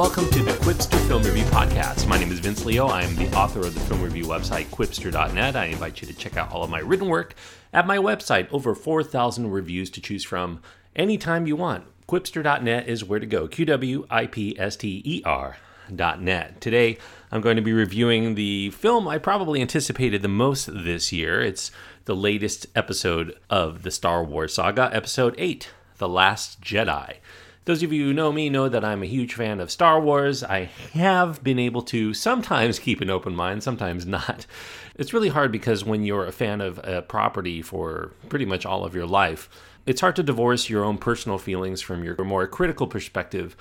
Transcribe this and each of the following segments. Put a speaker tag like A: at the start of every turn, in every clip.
A: Welcome to the Qwipster Film Review Podcast. My name is Vince Leo. I am the author of the film review website, qwipster.net. I invite you to check out all of my written work at my website. Over 4,000 reviews to choose from anytime you want. Qwipster.net is where to go. Q W I P S T E R. Net. Today, I'm going to be reviewing the film I probably anticipated the most this year. It's the latest episode of the Star Wars saga, Episode 8 The Last Jedi. Those of you who know me know that I'm a huge fan of Star Wars. I have been able to sometimes keep an open mind, sometimes not. It's really hard because when you're a fan of a property for pretty much all of your life, it's hard to divorce your own personal feelings from your more critical perspective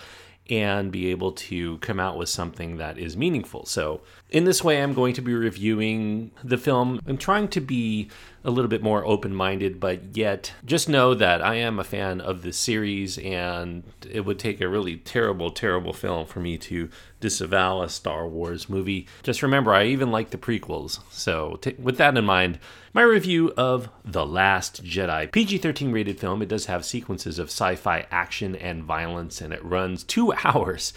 A: and be able to come out with something that is meaningful. So, in this way, I'm going to be reviewing the film. I'm trying to be a little bit more open minded, but yet just know that I am a fan of the series, and it would take a really terrible, terrible film for me to disavow a Star Wars movie. Just remember, I even like the prequels. So, t- with that in mind, my review of The Last Jedi. PG 13 rated film. It does have sequences of sci fi action and violence, and it runs two hours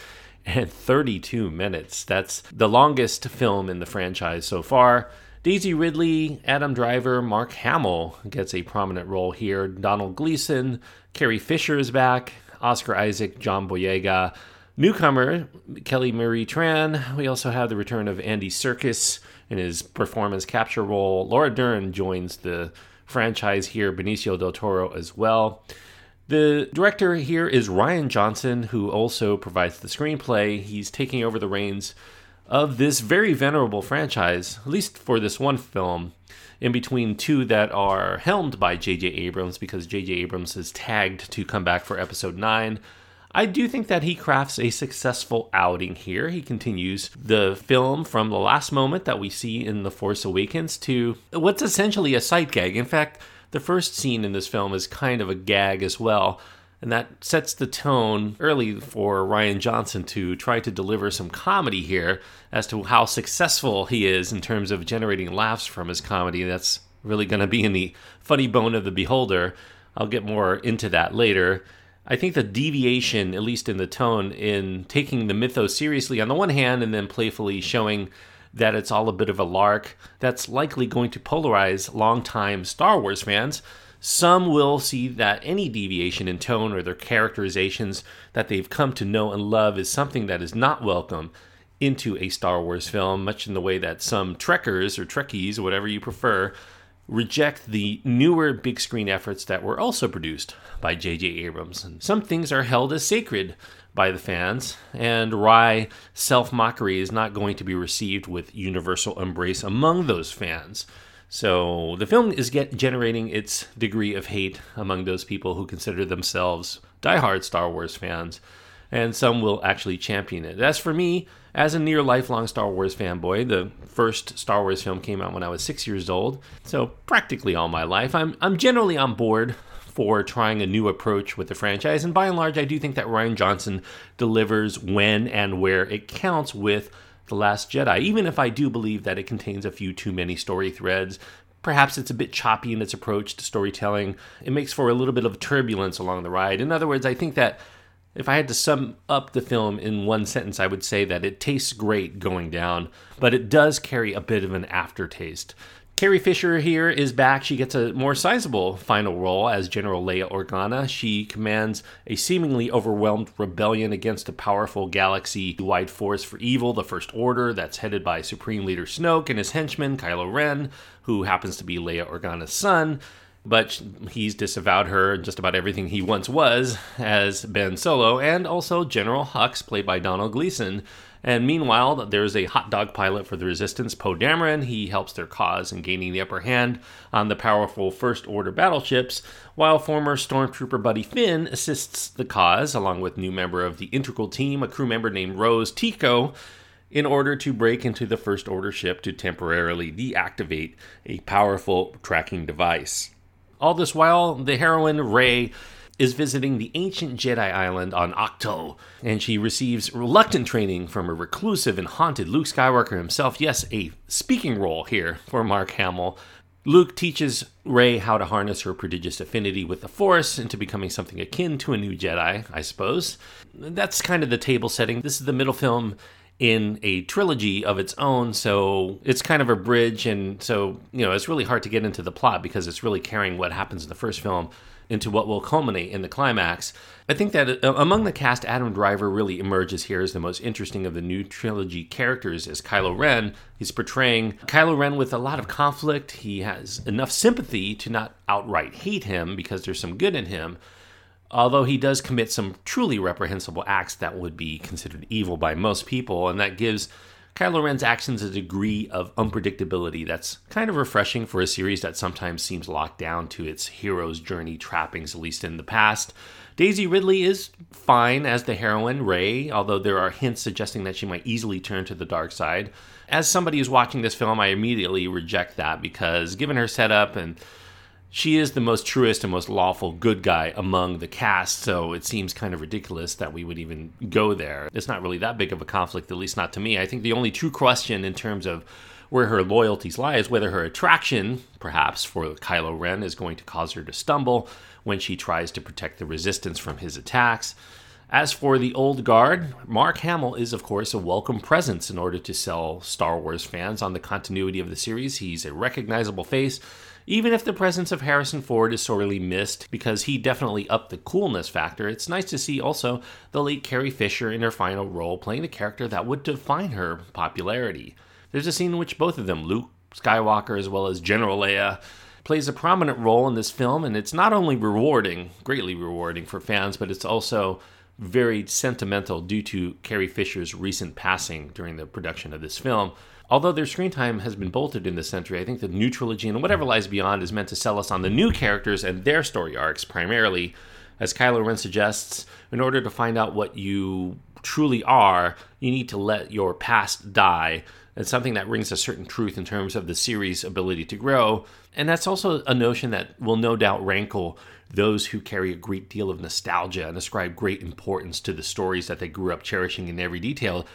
A: and 32 minutes. That's the longest film in the franchise so far. Daisy Ridley, Adam Driver, Mark Hamill gets a prominent role here. Domhnall Gleeson, Carrie Fisher is back. Oscar Isaac, John Boyega. Newcomer, Kelly Marie Tran. We also have the return of Andy Serkis in his performance capture role. Laura Dern joins the franchise here, Benicio del Toro as well. The director here is Rian Johnson, who also provides the screenplay. He's taking over the reins of this very venerable franchise, at least for this one film, in between two that are helmed by J.J. Abrams because J.J. Abrams is tagged to come back for episode 9. I do think that he crafts a successful outing here. He continues the film from the last moment that we see in The Force Awakens to what's essentially a sight gag. In fact, the first scene in this film is kind of a gag as well. And that sets the tone early for Rian Johnson to try to deliver some comedy here as to how successful he is in terms of generating laughs from his comedy. That's really going to be in the funny bone of the beholder. I'll get more into that later. I think the deviation, at least in the tone, in taking the mythos seriously on the one hand and then playfully showing that it's all a bit of a lark, that's likely going to polarize longtime Star Wars fans. Some will see that any deviation in tone or their characterizations that they've come to know and love is something that is not welcome into a Star Wars film, much in the way that some Trekkers or Trekkies, whatever you prefer, reject the newer big screen efforts that were also produced by J.J. Abrams. And some things are held as sacred by the fans, and wry self mockery is not going to be received with universal embrace among those fans. So the film is get generating its degree of hate among those people who consider themselves diehard Star Wars fans, and some will actually champion it. As for me, as a near lifelong Star Wars fanboy, the first Star Wars film came out when I was six years old, so practically all my life, I'm I'm generally on board for trying a new approach with the franchise. And by and large, I do think that Rian Johnson delivers when and where it counts with The Last Jedi, even if I do believe that it contains a few too many story threads. Perhaps it's a bit choppy in its approach to storytelling. It makes for a little bit of turbulence along the ride. In other words, I think that if I had to sum up the film in one sentence, I would say that it tastes great going down, but it does carry a bit of an aftertaste. Carrie Fisher here is back. She gets a more sizable final role as General Leia Organa. She commands a seemingly overwhelmed rebellion against a powerful galaxy wide force for evil, the First Order, that's headed by Supreme Leader Snoke and his henchman, Kylo Ren, who happens to be Leia Organa's son. But he's disavowed her and just about everything he once was as Ben Solo, and also General Hux, played by Domhnall Gleeson and meanwhile, there's a hot dog pilot for the Resistance, Poe Dameron. He helps their cause in gaining the upper hand on the powerful First Order battleships, while former Stormtrooper Buddy Finn assists the cause, along with new member of the Integral Team, a crew member named Rose Tico, in order to break into the First Order ship to temporarily deactivate a powerful tracking device. All this while, the heroine Rey is visiting the ancient Jedi island on Ahch-To, and she receives reluctant training from a reclusive and haunted Luke Skywalker himself. Yes, a speaking role here for Mark Hamill. Luke teaches Rey how to harness her prodigious affinity with the Force into becoming something akin to a new Jedi, I suppose. That's kind of the table setting. This is the middle film in a trilogy of its own, so it's kind of a bridge, and so, you know, it's really hard to get into the plot because it's really carrying what happens in the first film into what will culminate in the climax. I think that uh, among the cast, Adam Driver really emerges here as the most interesting of the new trilogy characters as Kylo Ren. He's portraying Kylo Ren with a lot of conflict. He has enough sympathy to not outright hate him because there's some good in him. Although he does commit some truly reprehensible acts that would be considered evil by most people, and that gives Kylo Ren's actions a degree of unpredictability that's kind of refreshing for a series that sometimes seems locked down to its hero's journey trappings, at least in the past. Daisy Ridley is fine as the heroine, Rey, although there are hints suggesting that she might easily turn to the dark side. As somebody who's watching this film, I immediately reject that because given her setup and she is the most truest and most lawful good guy among the cast, so it seems kind of ridiculous that we would even go there. It's not really that big of a conflict, at least not to me. I think the only true question in terms of where her loyalties lie is whether her attraction, perhaps, for Kylo Ren is going to cause her to stumble when she tries to protect the resistance from his attacks. As for the old guard, Mark Hamill is, of course, a welcome presence in order to sell Star Wars fans on the continuity of the series. He's a recognizable face even if the presence of Harrison Ford is sorely missed because he definitely upped the coolness factor, it's nice to see also the late Carrie Fisher in her final role playing the character that would define her popularity. There's a scene in which both of them, Luke Skywalker as well as General Leia, plays a prominent role in this film, and it's not only rewarding, greatly rewarding for fans, but it's also very sentimental due to Carrie Fisher's recent passing during the production of this film. Although their screen time has been bolted in this century, I think the new trilogy and whatever lies beyond is meant to sell us on the new characters and their story arcs primarily. As Kylo Ren suggests, in order to find out what you truly are, you need to let your past die. It's something that rings a certain truth in terms of the series' ability to grow. And that's also a notion that will no doubt rankle those who carry a great deal of nostalgia and ascribe great importance to the stories that they grew up cherishing in every detail.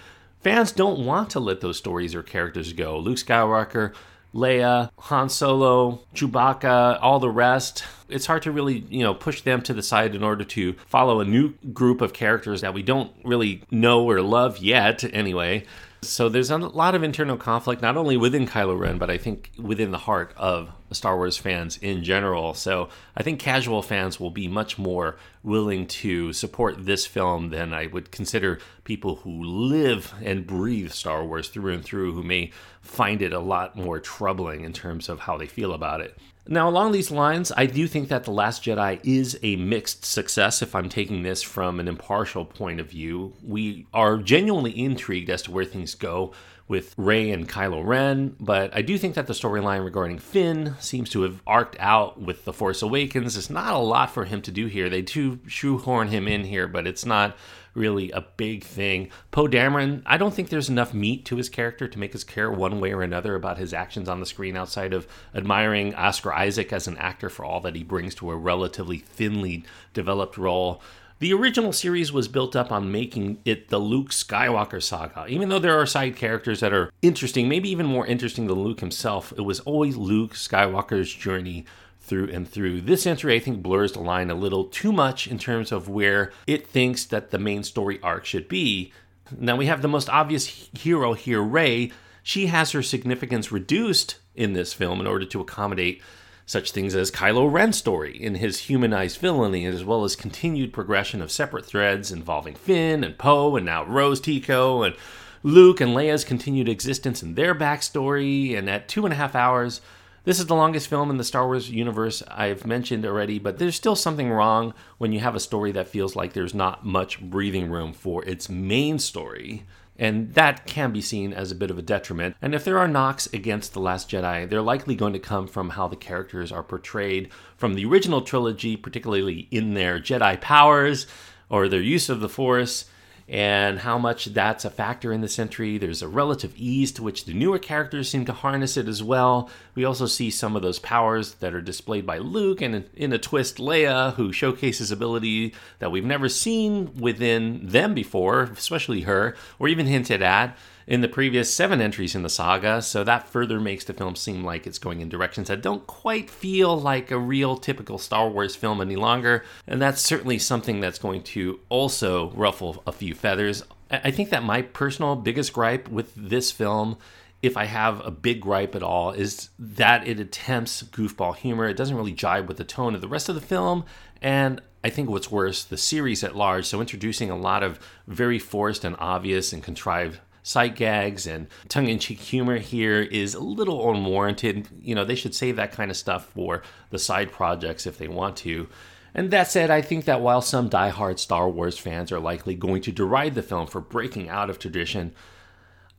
A: Fans don't want to let those stories or characters go. Luke Skywalker, Leia, Han Solo, Chewbacca, all the rest. It's hard to really, you know, push them to the side in order to follow a new group of characters that we don't really know or love yet, anyway. So there's a lot of internal conflict, not only within Kylo Ren, but I think within the heart of Star Wars fans in general. So I think casual fans will be much more willing to support this film than I would consider people who live and breathe Star Wars through and through, who may find it a lot more troubling in terms of how they feel about it. Now, along these lines, I do think that The Last Jedi is a mixed success if I'm taking this from an impartial point of view. We are genuinely intrigued as to where things go with Rey and Kylo Ren, but I do think that the storyline regarding Finn seems to have arced out with The Force Awakens. There's not a lot for him to do here. They do shoehorn him in here, but it's not really a big thing. Poe Dameron, I don't think there's enough meat to his character to make us care one way or another about his actions on the screen outside of admiring Oscar Isaac as an actor for all that he brings to a relatively thinly developed role. The original series was built up on making it the Luke Skywalker saga. Even though there are side characters that are interesting, maybe even more interesting than Luke himself, it was always Luke Skywalker's journey through and through. This entry, I think, blurs the line a little too much in terms of where it thinks that the main story arc should be. Now, we have the most obvious hero here, Rey. She has her significance reduced in this film in order to accommodate such things as Kylo Ren's story in his humanized villainy, as well as continued progression of separate threads involving Finn and Poe and now Rose Tico and Luke and Leia's continued existence and their backstory. And at two and a half hours, this is the longest film in the Star Wars universe I've mentioned already, but there's still something wrong when you have a story that feels like there's not much breathing room for its main story. And that can be seen as a bit of a detriment. And if there are knocks against The Last Jedi, they're likely going to come from how the characters are portrayed from the original trilogy, particularly in their Jedi powers or their use of the Force and how much that's a factor in the century. There's a relative ease to which the newer characters seem to harness it as well. We also see some of those powers that are displayed by Luke and in a twist Leia, who showcases ability that we've never seen within them before, especially her, or even hinted at. In the previous seven entries in the saga, so that further makes the film seem like it's going in directions that don't quite feel like a real typical Star Wars film any longer, and that's certainly something that's going to also ruffle a few feathers. I think that my personal biggest gripe with this film if I have a big gripe at all, is that it attempts goofball humor. It doesn't really jibe with the tone of the rest of the film. And I think what's worse, the series at large. So introducing a lot of very forced and obvious and contrived sight gags and tongue-in-cheek humor here is a little unwarranted. You know, they should save that kind of stuff for the side projects if they want to. And that said, I think that while some die-hard Star Wars fans are likely going to deride the film for breaking out of tradition,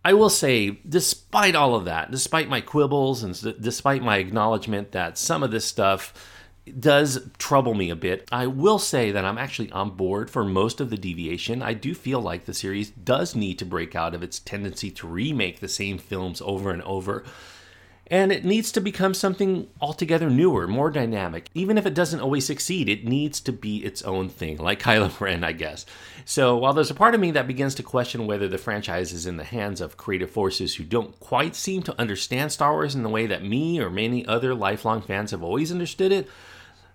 A: I will say, despite all of that, despite my quibbles and despite my acknowledgement that some of this stuff does trouble me a bit, I will say that I'm actually on board for most of the deviation. I do feel like the series does need to break out of its tendency to remake the same films over and over and it needs to become something altogether newer, more dynamic. Even if it doesn't always succeed, it needs to be its own thing, like Kylo Ren, I guess. So while there's a part of me that begins to question whether the franchise is in the hands of creative forces who don't quite seem to understand Star Wars in the way that me or many other lifelong fans have always understood it,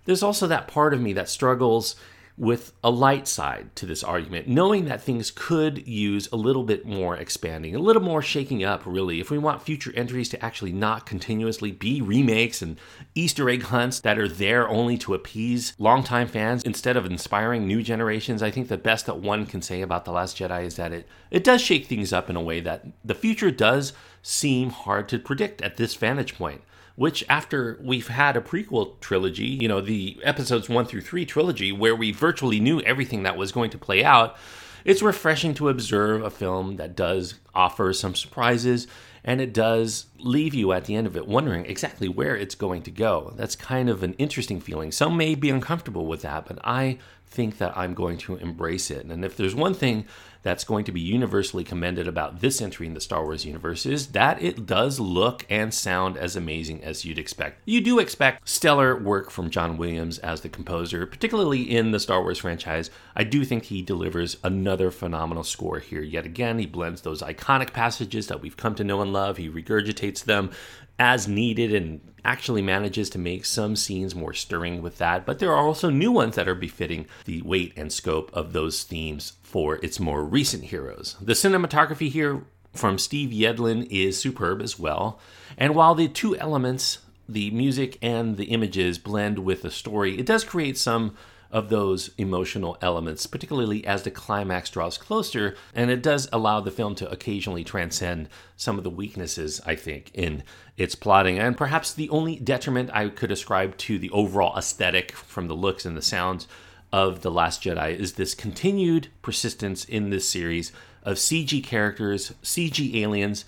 A: there's also that part of me that struggles with a light side to this argument, knowing that things could use a little bit more expanding, a little more shaking up, really, if we want future entries to actually not continuously be remakes and Easter egg hunts that are there only to appease longtime fans instead of inspiring new generations. I think the best that one can say about The Last Jedi is that it, it does shake things up in a way that the future does seem hard to predict at this vantage point which after we've had a prequel trilogy, you know, the episodes one through three trilogy, where we virtually knew everything that was going to play out, it's refreshing to observe a film that does offer some surprises and it does leave you at the end of it wondering exactly where it's going to go. That's kind of an interesting feeling. Some may be uncomfortable with that, but I think that I'm going to embrace it. And if there's one thing that's going to be universally commended about this entry in the Star Wars universe is that it does look and sound as amazing as you'd expect. You do expect stellar work from John Williams as the composer, particularly in the Star Wars franchise. I do think he delivers another phenomenal score here yet again. He blends those iconic passages that we've come to know and love, he regurgitates them as needed and actually manages to make some scenes more stirring with that, but there are also new ones that are befitting the weight and scope of those themes for its more recent heroes. The cinematography here from Steve Yedlin is superb as well, and while the two elements, the music and the images, blend with the story, it does create some of those emotional elements, particularly as the climax draws closer, and it does allow the film to occasionally transcend some of the weaknesses, I think, in its plotting. And perhaps the only detriment I could ascribe to the overall aesthetic from the looks and the sounds of The Last Jedi is this continued persistence in this series of CG characters, CG aliens,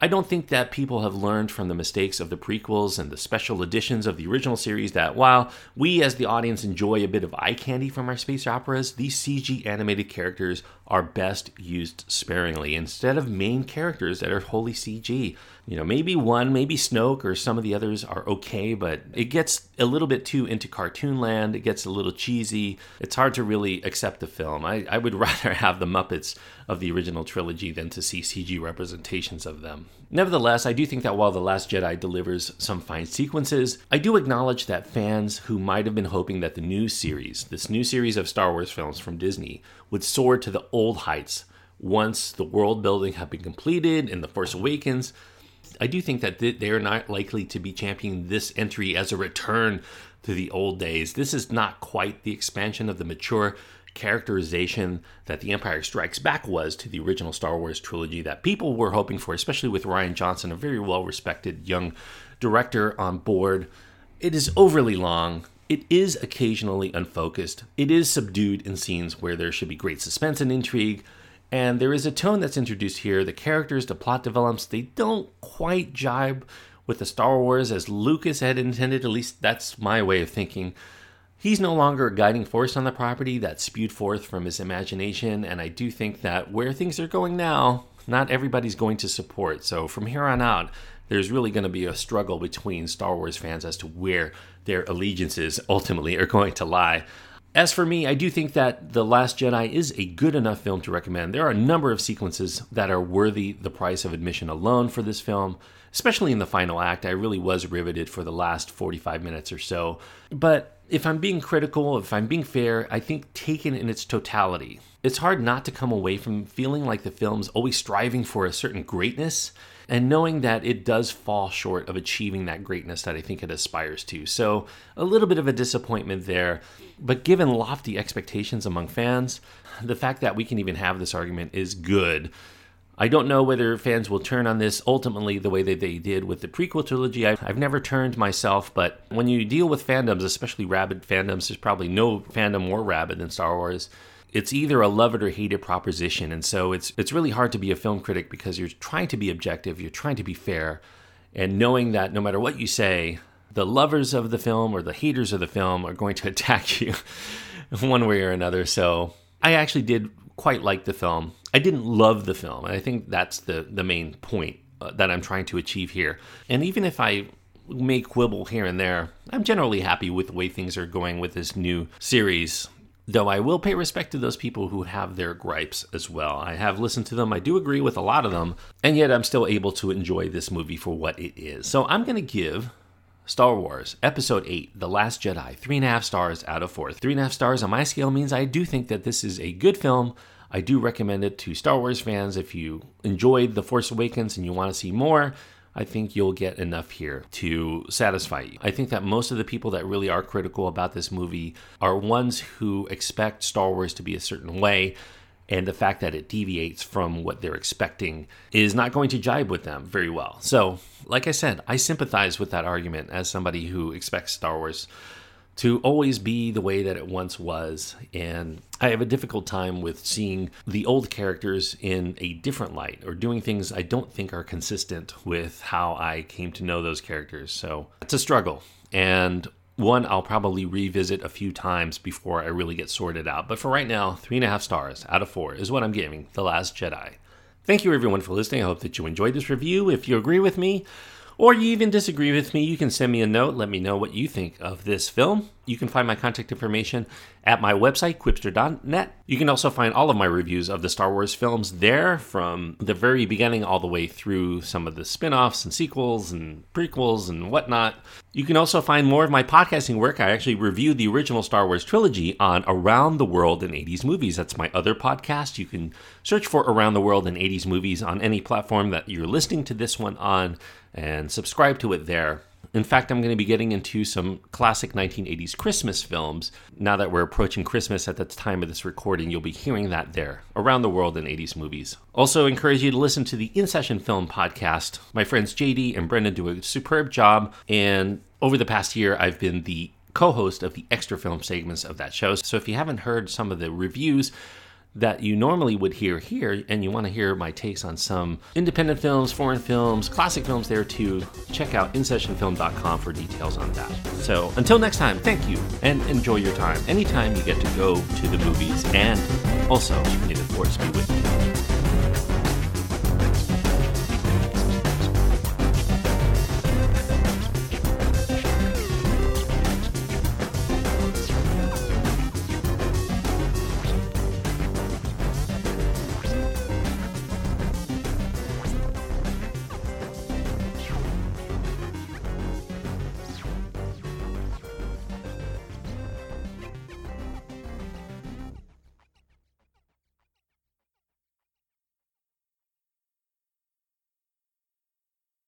A: I don't think that people have learned from the mistakes of the prequels and the special editions of the original series that while we as the audience enjoy a bit of eye candy from our space operas, these CG animated characters are best used sparingly instead of main characters that are wholly CG. You know, maybe one, maybe Snoke or some of the others are okay, but it gets a little bit too into cartoon land. It gets a little cheesy. It's hard to really accept the film. I, I would rather have the Muppets of the original trilogy than to see CG representations of them. Nevertheless, I do think that while The Last Jedi delivers some fine sequences, I do acknowledge that fans who might have been hoping that the new series, this new series of Star Wars films from Disney, would soar to the old heights once the world building had been completed in The Force Awakens, I do think that they are not likely to be championing this entry as a return to the old days. This is not quite the expansion of the mature characterization that The Empire Strikes Back was to the original Star Wars trilogy that people were hoping for, especially with Rian Johnson, a very well respected young director on board. It is overly long. It is occasionally unfocused. It is subdued in scenes where there should be great suspense and intrigue. And there is a tone that's introduced here. The characters, the plot develops, they don't quite jibe with the Star Wars as Lucas had intended. At least that's my way of thinking. He's no longer a guiding force on the property that spewed forth from his imagination, and I do think that where things are going now, not everybody's going to support. So from here on out, there's really going to be a struggle between Star Wars fans as to where their allegiances ultimately are going to lie. As for me, I do think that The Last Jedi is a good enough film to recommend. There are a number of sequences that are worthy the price of admission alone for this film, especially in the final act. I really was riveted for the last 45 minutes or so. But if I'm being critical, if I'm being fair, I think taken in its totality, it's hard not to come away from feeling like the film's always striving for a certain greatness and knowing that it does fall short of achieving that greatness that I think it aspires to. So, a little bit of a disappointment there. But given lofty expectations among fans, the fact that we can even have this argument is good. I don't know whether fans will turn on this ultimately the way that they did with the prequel trilogy. I've, never turned myself, but when you deal with fandoms, especially rabid fandoms, there's probably no fandom more rabid than Star Wars it's either a love it or hate it proposition. And so it's it's really hard to be a film critic because you're trying to be objective, you're trying to be fair, and knowing that no matter what you say, the lovers of the film or the haters of the film are going to attack you one way or another. So I actually did quite like the film. I didn't love the film, and I think that's the the main point uh, that I'm trying to achieve here. And even if I may quibble here and there, I'm generally happy with the way things are going with this new series. Though I will pay respect to those people who have their gripes as well. I have listened to them, I do agree with a lot of them, and yet I'm still able to enjoy this movie for what it is. So I'm going to give Star Wars Episode 8 The Last Jedi 3.5 stars out of 4. 3.5 stars on my scale means I do think that this is a good film. I do recommend it to Star Wars fans if you enjoyed The Force Awakens and you want to see more. I think you'll get enough here to satisfy you. I think that most of the people that really are critical about this movie are ones who expect Star Wars to be a certain way. And the fact that it deviates from what they're expecting is not going to jibe with them very well. So, like I said, I sympathize with that argument as somebody who expects Star Wars to always be the way that it once was. And I have a difficult time with seeing the old characters in a different light or doing things I don't think are consistent with how I came to know those characters. So it's a struggle. And one I'll probably revisit a few times before I really get sorted out. But for right now, three and a half stars out of four is what I'm giving The Last Jedi. Thank you everyone for listening. I hope that you enjoyed this review. If you agree with me, or you even disagree with me, you can send me a note. Let me know what you think of this film. You can find my contact information at my website, qwipster.net. You can also find all of my reviews of the Star Wars films there from the very beginning all the way through some of the spin offs and sequels and prequels and whatnot. You can also find more of my podcasting work. I actually reviewed the original Star Wars trilogy on Around the World in 80s Movies. That's my other podcast. You can search for Around the World in 80s Movies on any platform that you're listening to this one on and subscribe to it there. In fact, I'm going to be getting into some classic 1980s Christmas films. Now that we're approaching Christmas at the time of this recording, you'll be hearing that there around the world in 80s movies. Also, encourage you to listen to the In Session Film podcast. My friends JD and Brendan do a superb job, and over the past year, I've been the co host of the extra film segments of that show. So if you haven't heard some of the reviews, that you normally would hear here, and you want to hear my takes on some independent films, foreign films, classic films there too, check out InSessionFilm.com for details on that. So until next time, thank you and enjoy your time anytime you get to go to the movies and also